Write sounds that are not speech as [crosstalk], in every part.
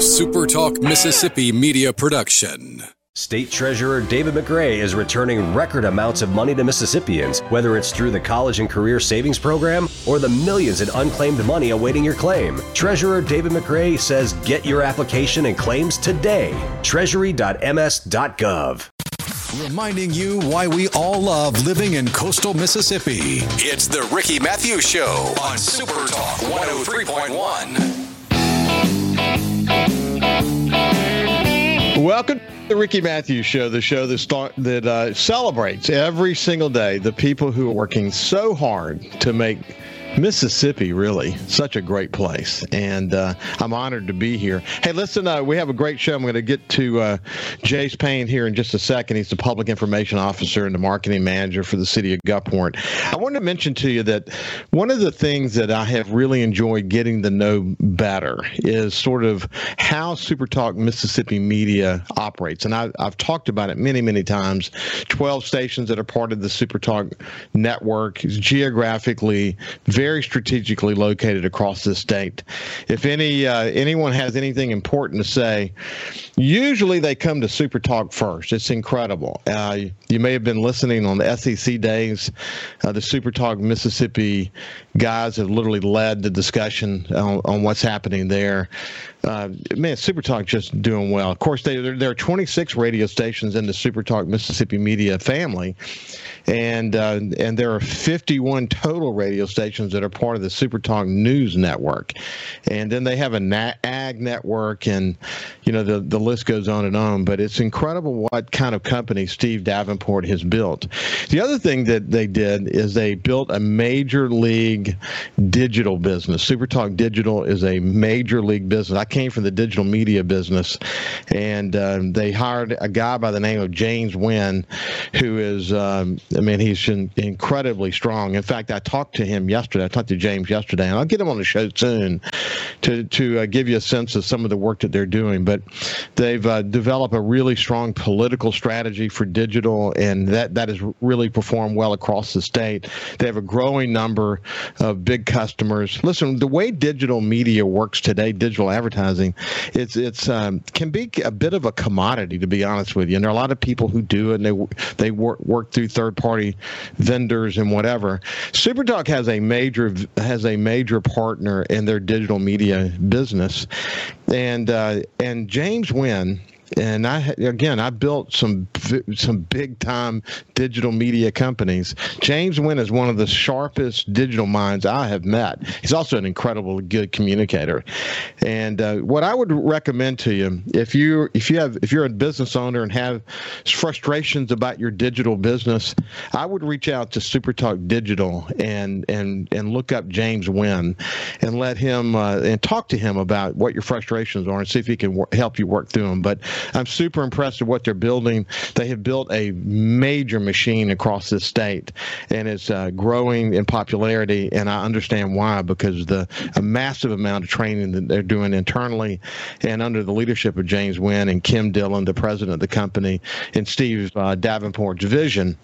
a SuperTalk Mississippi media production. State Treasurer David McRae is returning record amounts of money to Mississippians, whether it's through the College and Career Savings Program or the millions in unclaimed money awaiting your claim. Treasurer David McRae says get your application and claims today. Treasury.ms.gov. Reminding you why we all love living in coastal Mississippi. It's the Ricky Mathews Show on Super Talk 103.1. Welcome to the Ricky Mathews Show, the show that start, that uh, celebrates every single day the people who are working so hard to make Mississippi, really, such a great place, and uh, I'm honored to be here. Hey, listen, uh, we have a great show. I'm going to get to uh, Jase Payne here in just a second. He's the public information officer and the marketing manager for the city of Gulfport. I wanted to mention to you that one of the things that I have really enjoyed getting to know better is sort of how SuperTalk Mississippi Media operates, and I, I've talked about it many, many times. Twelve stations that are part of the SuperTalk network, geographically very strategically located across the state. If any uh, anyone has anything important to say, usually they come to Super Talk first. It's incredible. Uh, you may have been listening on the SEC days. Uh, the Super Talk Mississippi guys have literally led the discussion on, on what's happening there. Uh, man, Super Talk just doing well. Of course, they, there, there are 26 radio stations in the Super Talk Mississippi Media family, and uh, and there are 51 total radio stations that are part of the Super Talk News Network, and then they have a ag network, and you know the the list goes on and on. But it's incredible what kind of company Steve Davenport has built. The other thing that they did is they built a major league digital business. Super Talk Digital is a major league business. I came from the digital media business, and uh, they hired a guy by the name of James Wynn, who is, um, I mean, he's incredibly strong. In fact, I talked to him yesterday. I talked to James yesterday, and I'll get him on the show soon to to uh, give you a sense of some of the work that they're doing. But they've uh, developed a really strong political strategy for digital, and that that has really performed well across the state. They have a growing number of big customers. Listen, the way digital media works today, digital advertising, it's it's um, can be a bit of a commodity to be honest with you. And there are a lot of people who do it, and they they work work through third party vendors and whatever. SuperTalk has a major has a major partner in their digital media business, and uh, and James Wynn and I again I built some some big time digital media companies. James Wynn is one of the sharpest digital minds I have met. He's also an incredible good communicator. And uh, what I would recommend to you if you if you have if you're a business owner and have frustrations about your digital business, I would reach out to SuperTalk Digital and and and look up James Wynn and let him uh, and talk to him about what your frustrations are and see if he can help you work through them. But I'm super impressed with what they're building. They have built a major machine across the state, and it's uh, growing in popularity. And I understand why because the a massive amount of training that they're doing internally, and under the leadership of James Wynn and Kim Dillon, the president of the company, and Steve uh, Davenport's vision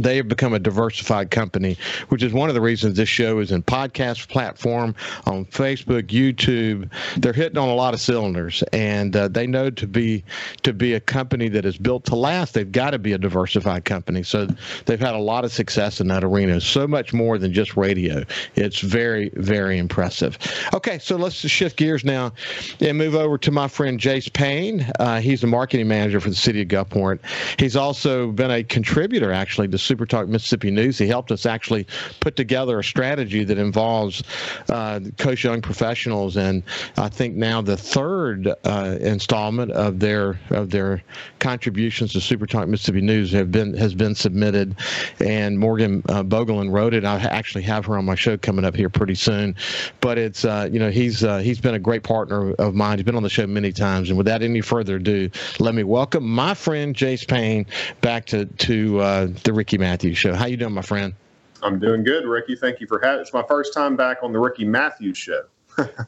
they have become a diversified company, which is one of the reasons this show is in podcast platform, on Facebook, YouTube. They're hitting on a lot of cylinders, and uh, they know to be to be a company that is built to last, they've got to be a diversified company. So they've had a lot of success in that arena. So much more than just radio. It's very very impressive. Okay, so let's shift gears now and move over to my friend Jase Payne. Uh, he's the marketing manager for the city of Gulfport. He's also been a contributor actually to Super Talk Mississippi News. He helped us actually put together a strategy that involves uh, Coast Young professionals, and I think now the third uh, installment of their of their contributions to Super Talk Mississippi News have been has been submitted, and Morgan uh, Bogelin wrote it. I actually have her on my show coming up here pretty soon, but it's uh, you know he's uh, he's been a great partner of mine. He's been on the show many times, and without any further ado, let me welcome my friend Jase Payne back to to uh, the Ricky Mathews Show. How you doing, my friend? I'm doing good, Ricky. Thank you for having. It's my first time back on the Ricky Mathews Show.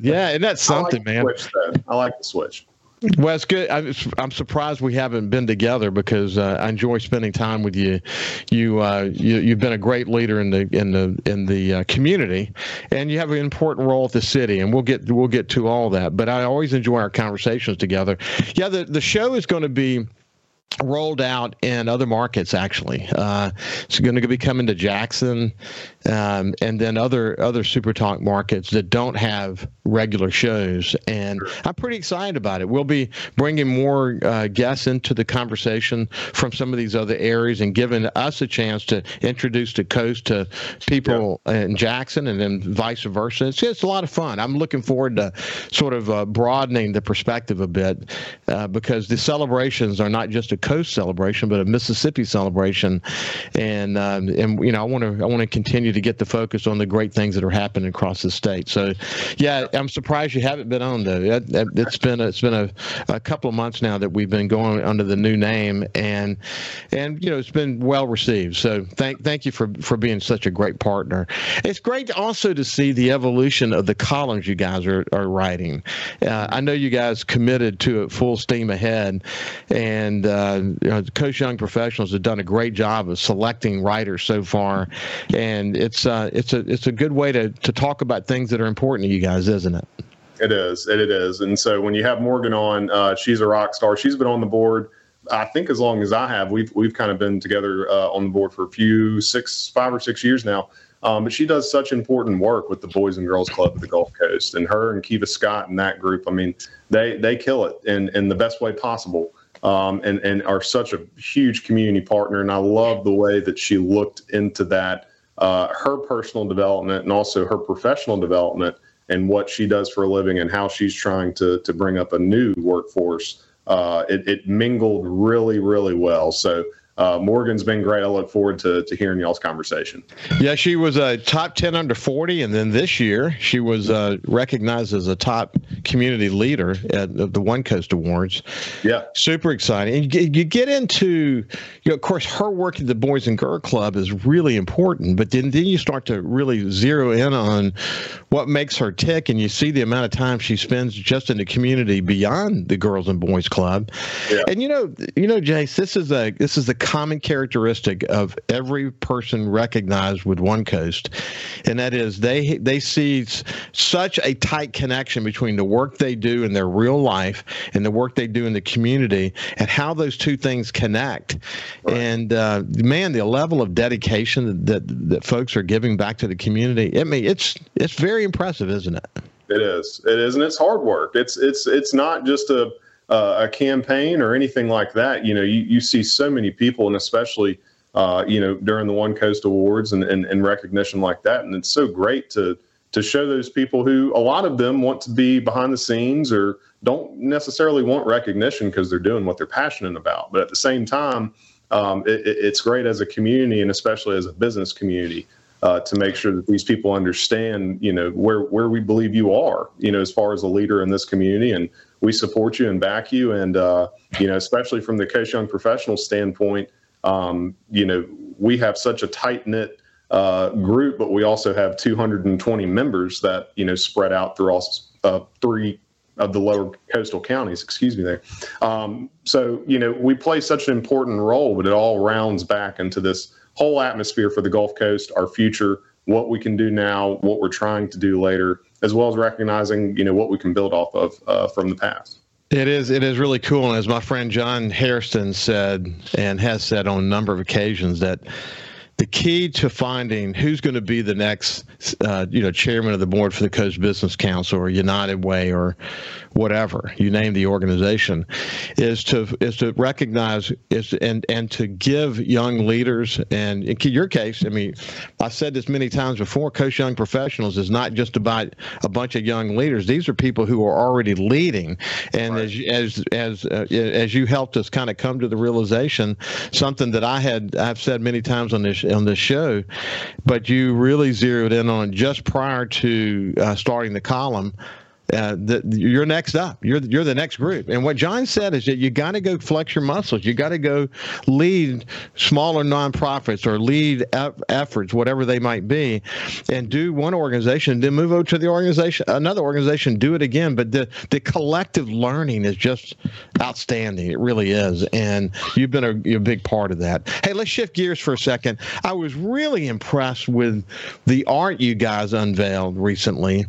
yeah, and that's [laughs] something, I like man? Switch, though. I like the switch. Well, it's good. I'm surprised we haven't been together because uh, I enjoy spending time with you. You, uh, you have been a great leader in the in the in the uh, community, and you have an important role at the city. And we'll get we'll get to all that. But I always enjoy our conversations together. Yeah, the the show is going to be rolled out in other markets actually. Uh, it's going to be coming to jackson um, and then other other super talk markets that don't have regular shows. And i'm pretty excited about it. We'll be bringing more uh, guests into the conversation from some of these other areas and giving us a chance to introduce the coast to people yeah. in jackson and then vice versa. It's just a lot of fun. I'm looking forward to sort of uh, broadening the perspective a bit uh, because the celebrations are not just a coast celebration but a mississippi celebration and um, and you know i want to i want to continue to get the focus on the great things that are happening across the state. So, yeah, I'm surprised you haven't been on though. It's been a, it's been a, a couple of months now that we've been going under the new name, and and you know it's been well received. So thank thank you for for being such a great partner. It's great also to see the evolution of the columns you guys are are writing. Uh, I know you guys committed to it full steam ahead, and uh, you know, Coast Young Professionals have done a great job of selecting writers so far, and it's uh, it's a it's a good way to to talk about things that are important to you guys, isn't it? It is. It, it is. And so when you have Morgan on, uh, she's a rock star. She's been on the board. I think as long as I have, we've we've kind of been together uh, on the board for a few six, five or six years now. Um, but she does such important work with the Boys and Girls Club of the Gulf Coast, and her and Kiva Scott and that group. I mean, they they kill it in in the best way possible, um, and and are such a huge community partner. And I love the way that she looked into that uh, her personal development and also her professional development and what she does for a living and how she's trying to to bring up a new workforce. Uh, it, it mingled really, really well. So uh, Morgan's been great. I look forward to, to hearing y'all's conversation. Yeah, she was a top 10 under 40. And then this year, she was uh, recognized as a top community leader at the One Coast Awards. Yeah. Super exciting. And you get into, you know, of course, her work at the Boys and Girl Club is really important. But then, then you start to really zero in on what makes her tick. And you see the amount of time she spends just in the community beyond the Girls and Boys Club. Yeah. And, you know, you know, Jase, this is a, this is a common characteristic of every person recognized with One Coast, and that is they they see such a tight connection between the work they do in their real life and the work they do in the community, and how those two things connect. Right. And uh, man, the level of dedication that that folks are giving back to the community, I mean, it's it's very impressive, isn't it? It is. It is, and it's hard work. It's it's it's not just a uh, a campaign or anything like that. You know, you, you see so many people, and especially, uh, you know, during the One Coast Awards and, and, and recognition like that. And it's so great to to show those people who a lot of them want to be behind the scenes or don't necessarily want recognition because they're doing what they're passionate about. But at the same time, um, it, it's great as a community and especially as a business community uh, to make sure that these people understand, you know, where where we believe you are, you know, as far as a leader in this community, and we support you and back you. And, uh, you know, especially from the Coast Young professional standpoint, um, you know, we have such a tight knit uh, group, but we also have 220 members that, you know, spread out through all uh, three of the lower coastal counties, excuse me, there. Um, so, you know, we play such an important role, but it all rounds back into this whole atmosphere for the Gulf Coast, our future, what we can do now, what we're trying to do later as well as recognizing you know what we can build off of uh, from the past. It is. It is really cool, and as my friend John Hairston said, and has said on a number of occasions, that the key to finding who's going to be the next, uh, you know, chairman of the board for the Coast Business Council or United Way or whatever you name the organization, is to is to recognize is and and to give young leaders and in your case, I mean, I've said this many times before. Coast Young Professionals is not just about a bunch of young leaders. These are people who are already leading, and right. as as as uh, as you helped us kind of come to the realization, something that I had I've said many times on this on this show, but you really zeroed in on just prior to uh, starting the column uh, the, you're next up. You're you're the next group. And what John said is that you got to go flex your muscles. You got to go lead smaller nonprofits or lead efforts, whatever they might be, and do one organization, then move over to the organization, another organization, do it again. But the the collective learning is just outstanding. It really is, and you've been a, a big part of that. Hey, let's shift gears for a second. I was really impressed with the art you guys unveiled recently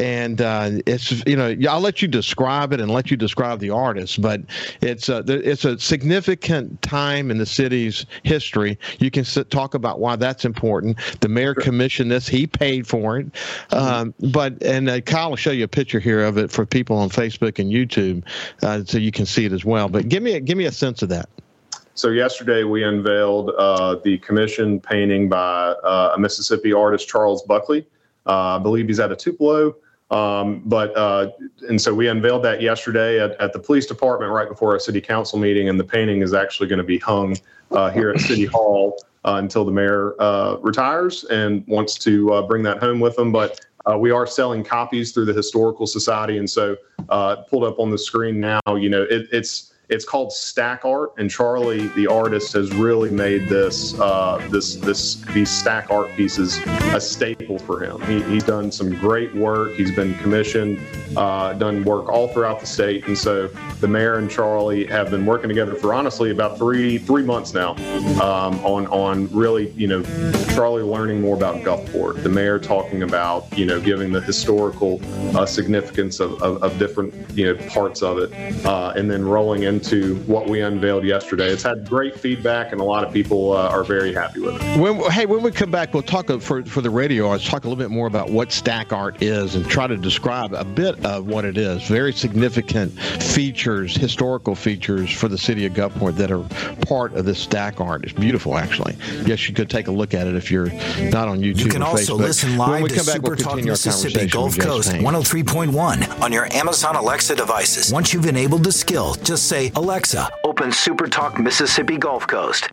and uh, it's you know I'll let you describe it and let you describe the artist, but it's a it's a significant time in the city's history. You can sit, talk about why that's important. The mayor commissioned this; he paid for it. Um, but and uh, Kyle will show you a picture here of it for people on Facebook and YouTube, uh, so you can see it as well. But give me a, give me a sense of that. So yesterday we unveiled uh, the commission painting by uh, a Mississippi artist, Charles Buckley. Uh, I believe he's at a Tupelo. Um, but uh, and so we unveiled that yesterday at, at the police department right before our city council meeting, and the painting is actually going to be hung uh, here at City Hall uh, until the mayor uh, retires and wants to uh, bring that home with him. But uh, we are selling copies through the historical society, and so pulled up on the screen now. You know, it, it's it's called stack art, and Charlie, the artist, has really made this uh, this this these stack art pieces a staple for him. He, he's done some great work. He's been commissioned, uh, done work all throughout the state, and so the mayor and Charlie have been working together for honestly about three three months now um, on on really you know Charlie learning more about Gulfport, the mayor talking about you know giving the historical uh, significance of, of, of, different you know parts of it, uh, and then rolling in into what we unveiled yesterday. It's had great feedback, and a lot of people uh, are very happy with it. When, hey, when we come back, we'll talk for for the radio. Let's talk a little bit more about what stack art is and try to describe a bit of what it is. Very significant features, historical features for the city of Gulfport that are part of this stack art. It's beautiful, actually. Yes, you could take a look at it if you're not on YouTube. You can also Facebook. listen live to Super we'll Talk Mississippi Gulf Coast 103.1 on your Amazon Alexa devices. Once you've enabled the skill, just say Alexa, open Super Talk Mississippi Gulf Coast.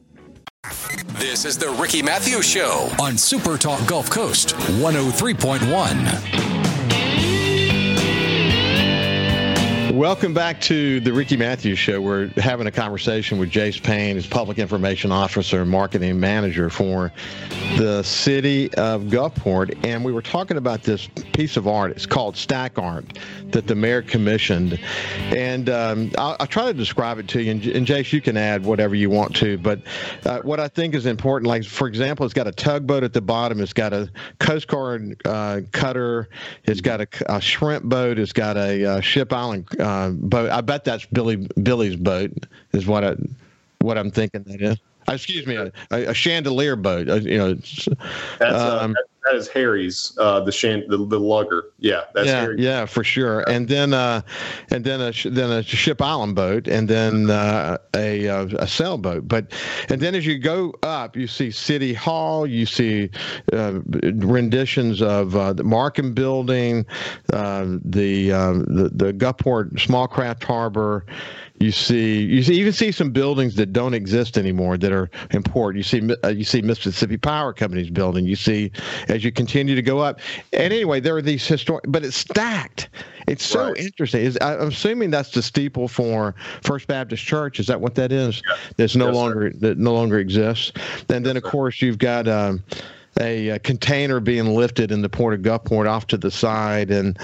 This is the Ricky Mathews Show on Super Talk Gulf Coast 103.1. Welcome back to the Ricky Mathews Show. We're having a conversation with Jase Payne, his public information officer and marketing manager for the city of Gulfport. And we were talking about this piece of art. It's called Stack Art that the mayor commissioned. And um, I'll, I'll, try to describe it to you. And, and, Jase, you can add whatever you want to. But uh, what I think is important, like, for example, it's got a tugboat at the bottom, it's got a Coast Guard uh, cutter, it's got a, a, shrimp boat, it's got a uh, ship island uh, boat. I bet that's Billy Billy's boat. Is what I what I'm thinking that is. Uh, excuse me, a, a Chandeleur boat. Uh, you know, that's, uh, um, that is Harry's, uh, the, shan- the the lugger. Yeah, that's yeah, Harry. yeah, for sure. And then uh, and then a then a ship island boat, and then uh, a uh, a sailboat. But and then as you go up, you see City Hall, you see uh, renditions of uh, the Markham Building, uh, the, the the Gulfport Small Craft Harbor. You see, you see, even see some buildings that don't exist anymore that are important. You see, uh, you see Mississippi Power Company's building. You see, as you continue to go up. And anyway, there are these historic, but it's stacked. It's so right. interesting. Is I'm assuming that's the steeple for First Baptist Church. Is that what that is? Yeah. That's no yes, longer sir. that no longer exists. And then, of course, you've got. Um, a, a, container being lifted in the port of Gulfport off to the side, and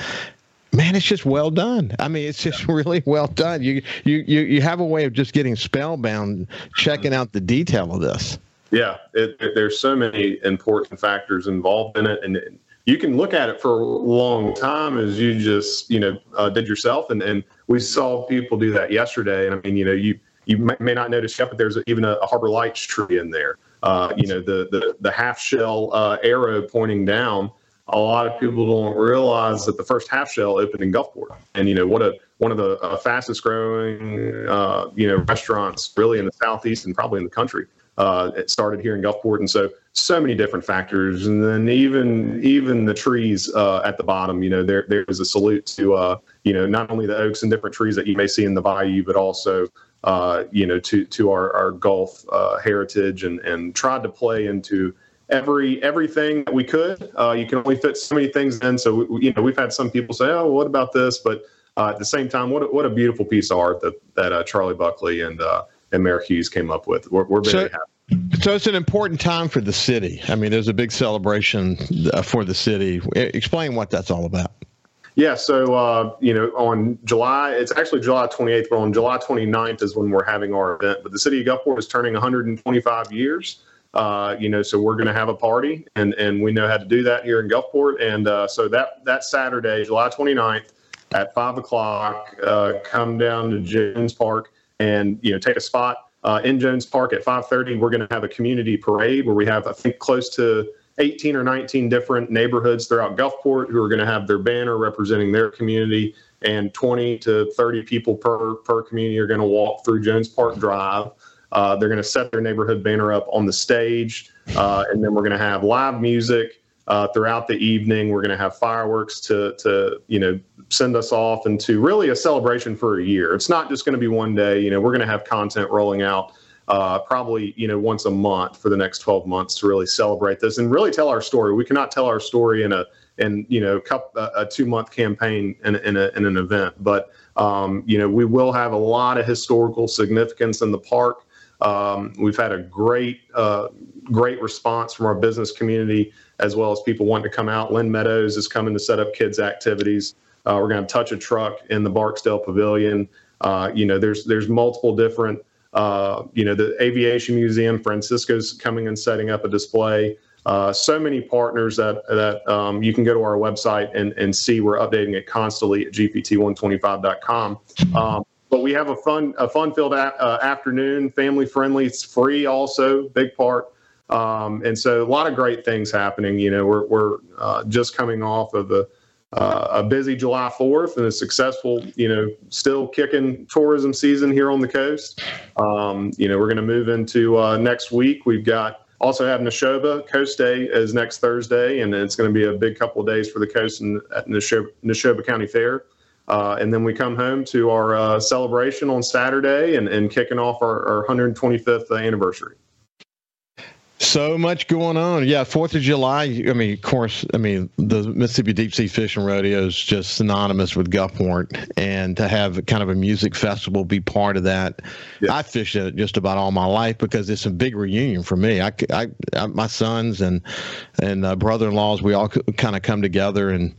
man, it's just well done. I mean, it's just [laughs] really well done. You you you you have a way of just getting spellbound checking out the detail of this. Yeah, it, it, there's so many important factors involved in it, and it, you can look at it for a long time as you just you know uh, did yourself, and and we saw people do that yesterday. And I mean, you know, you you may not notice yet, but there's even a, a Harbor Lights tree in there. Uh, you know, the the the half shell uh, arrow pointing down a lot of people don't realize that the first half shell opened in Gulfport, and you know what a one of the uh, fastest growing uh, you know restaurants really in the southeast and probably in the country. Uh, it started here in Gulfport, and so so many different factors, and then even even the trees uh, at the bottom. You know, there there is a salute to uh, you know not only the oaks and different trees that you may see in the bayou, but also uh, you know to to our our Gulf heritage, and and tried to play into every everything that we could. Uh, you can only fit so many things in. So we, you know, we've had some people say, "Oh, what about this?" But uh, at the same time, what a, what a beautiful piece of art that that uh, Charlie Buckley and uh, and Mayor Hewes came up with. We're, we're very so, happy. So it's an important time for the city. I mean, there's a big celebration uh, for the city. Explain what that's all about. Yeah, so uh, you know, on July, it's actually July 28th, but on July 29th is when we're having our event. But the city of Gulfport is turning 125 years. Uh, you know, so we're going to have a party, and and we know how to do that here in Gulfport. And uh, so that that Saturday, July 29th, at five o'clock, uh, come down to Jones Park and you know take a spot uh, in Jones Park at 5:30. We're going to have a community parade where we have I think close to 18 or 19 different neighborhoods throughout Gulfport who are going to have their banner representing their community, and 20 to 30 people per per community are going to walk through Jones Park Drive. Uh, they're going to set their neighborhood banner up on the stage, uh, and then we're going to have live music uh, throughout the evening. We're going to have fireworks to to you know send us off into really a celebration for a year. It's not just going to be one day. You know, we're going to have content rolling out uh, probably you know once a month for the next 12 months to really celebrate this and really tell our story. We cannot tell our story in a in you know a two month campaign in, in, a, in an event, but um, you know we will have a lot of historical significance in the park. Um, we've had a great uh, great response from our business community as well as people wanting to come out. Lynn Meadows is coming to set up kids activities. Uh, we're going to touch a truck in the Barksdale Pavilion. Uh, you know, there's there's multiple different uh, you know, the Aviation Museum, Francisco's coming and setting up a display. Uh, so many partners that that um, you can go to our website and, and see. We're updating it constantly at gpt125.com. Um, but we have a fun a fun filled a- uh, afternoon, family friendly. It's free, also big part. Um, and so a lot of great things happening. You know, we're we're uh, just coming off of uh, a busy July 4th and a successful, you know, still kicking tourism season here on the coast. Um, you know, we're going to move into uh, next week. We've got also have Neshoba Coast Day is next Thursday, and it's going to be a big couple of days for the coast and at Neshoba, Neshoba County Fair. Uh, and then we come home to our uh, celebration on Saturday and, and kicking off our, our 125th anniversary. So much going on. Yeah, Fourth of July. I mean, of course, I mean the Mississippi Deep Sea Fishing Rodeo is just synonymous with Gulfport, and to have kind of a music festival be part of that. I fished it just about all my life because it's a big reunion for me. I, I, I my sons and and uh, brother-in-laws, we all kind of come together, and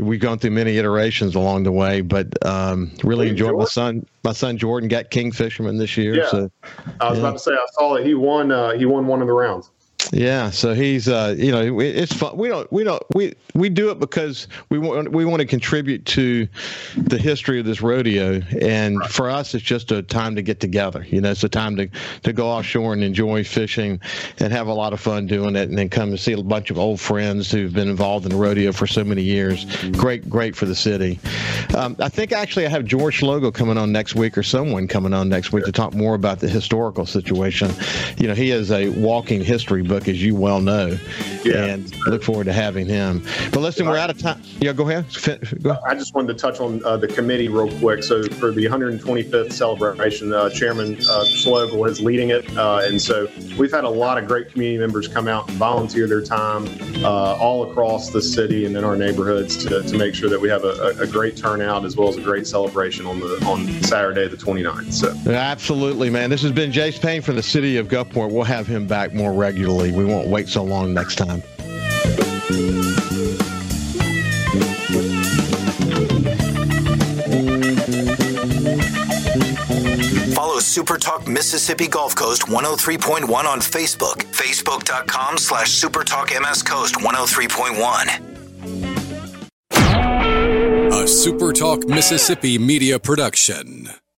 we've gone through many iterations along the way. But um, really enjoyed my son. My son Jordan got Kingfisherman this year. Yeah. So, I was yeah. about to say I saw that he won. Uh, he won one of the rounds. Yeah, so he's uh, you know it's fun. We don't we don't we we do it because we want we want to contribute to the history of this rodeo, and right. for us it's just a time to get together. You know, it's a time to to go offshore and enjoy fishing, and have a lot of fun doing it, and then come and see a bunch of old friends who've been involved in the rodeo for so many years. Great, great for the city. Um, I think actually I have George Logo coming on next week, or someone coming on next week to talk more about the historical situation. You know, he is a walking history book as you well know. Yeah. And look forward to having him. But listen, we're out of time. Yeah, go ahead. Go. I just wanted to touch on uh, the committee real quick. So for the 125th celebration, uh, Chairman uh, is leading it. Uh, and so we've had a lot of great community members come out and volunteer their time uh, all across the city and in our neighborhoods to, to make sure that we have a, a, great turnout as well as a great celebration on the on Saturday the 29th. So absolutely, man. This has been Jase Payne from the city of Gulfport. We'll have him back more regularly. We won't wait so long next time. Follow Super Talk Mississippi Gulf Coast 103.1 on Facebook. Facebook.com slash Super Talk MS Coast 103.1. A Super Talk Mississippi media production.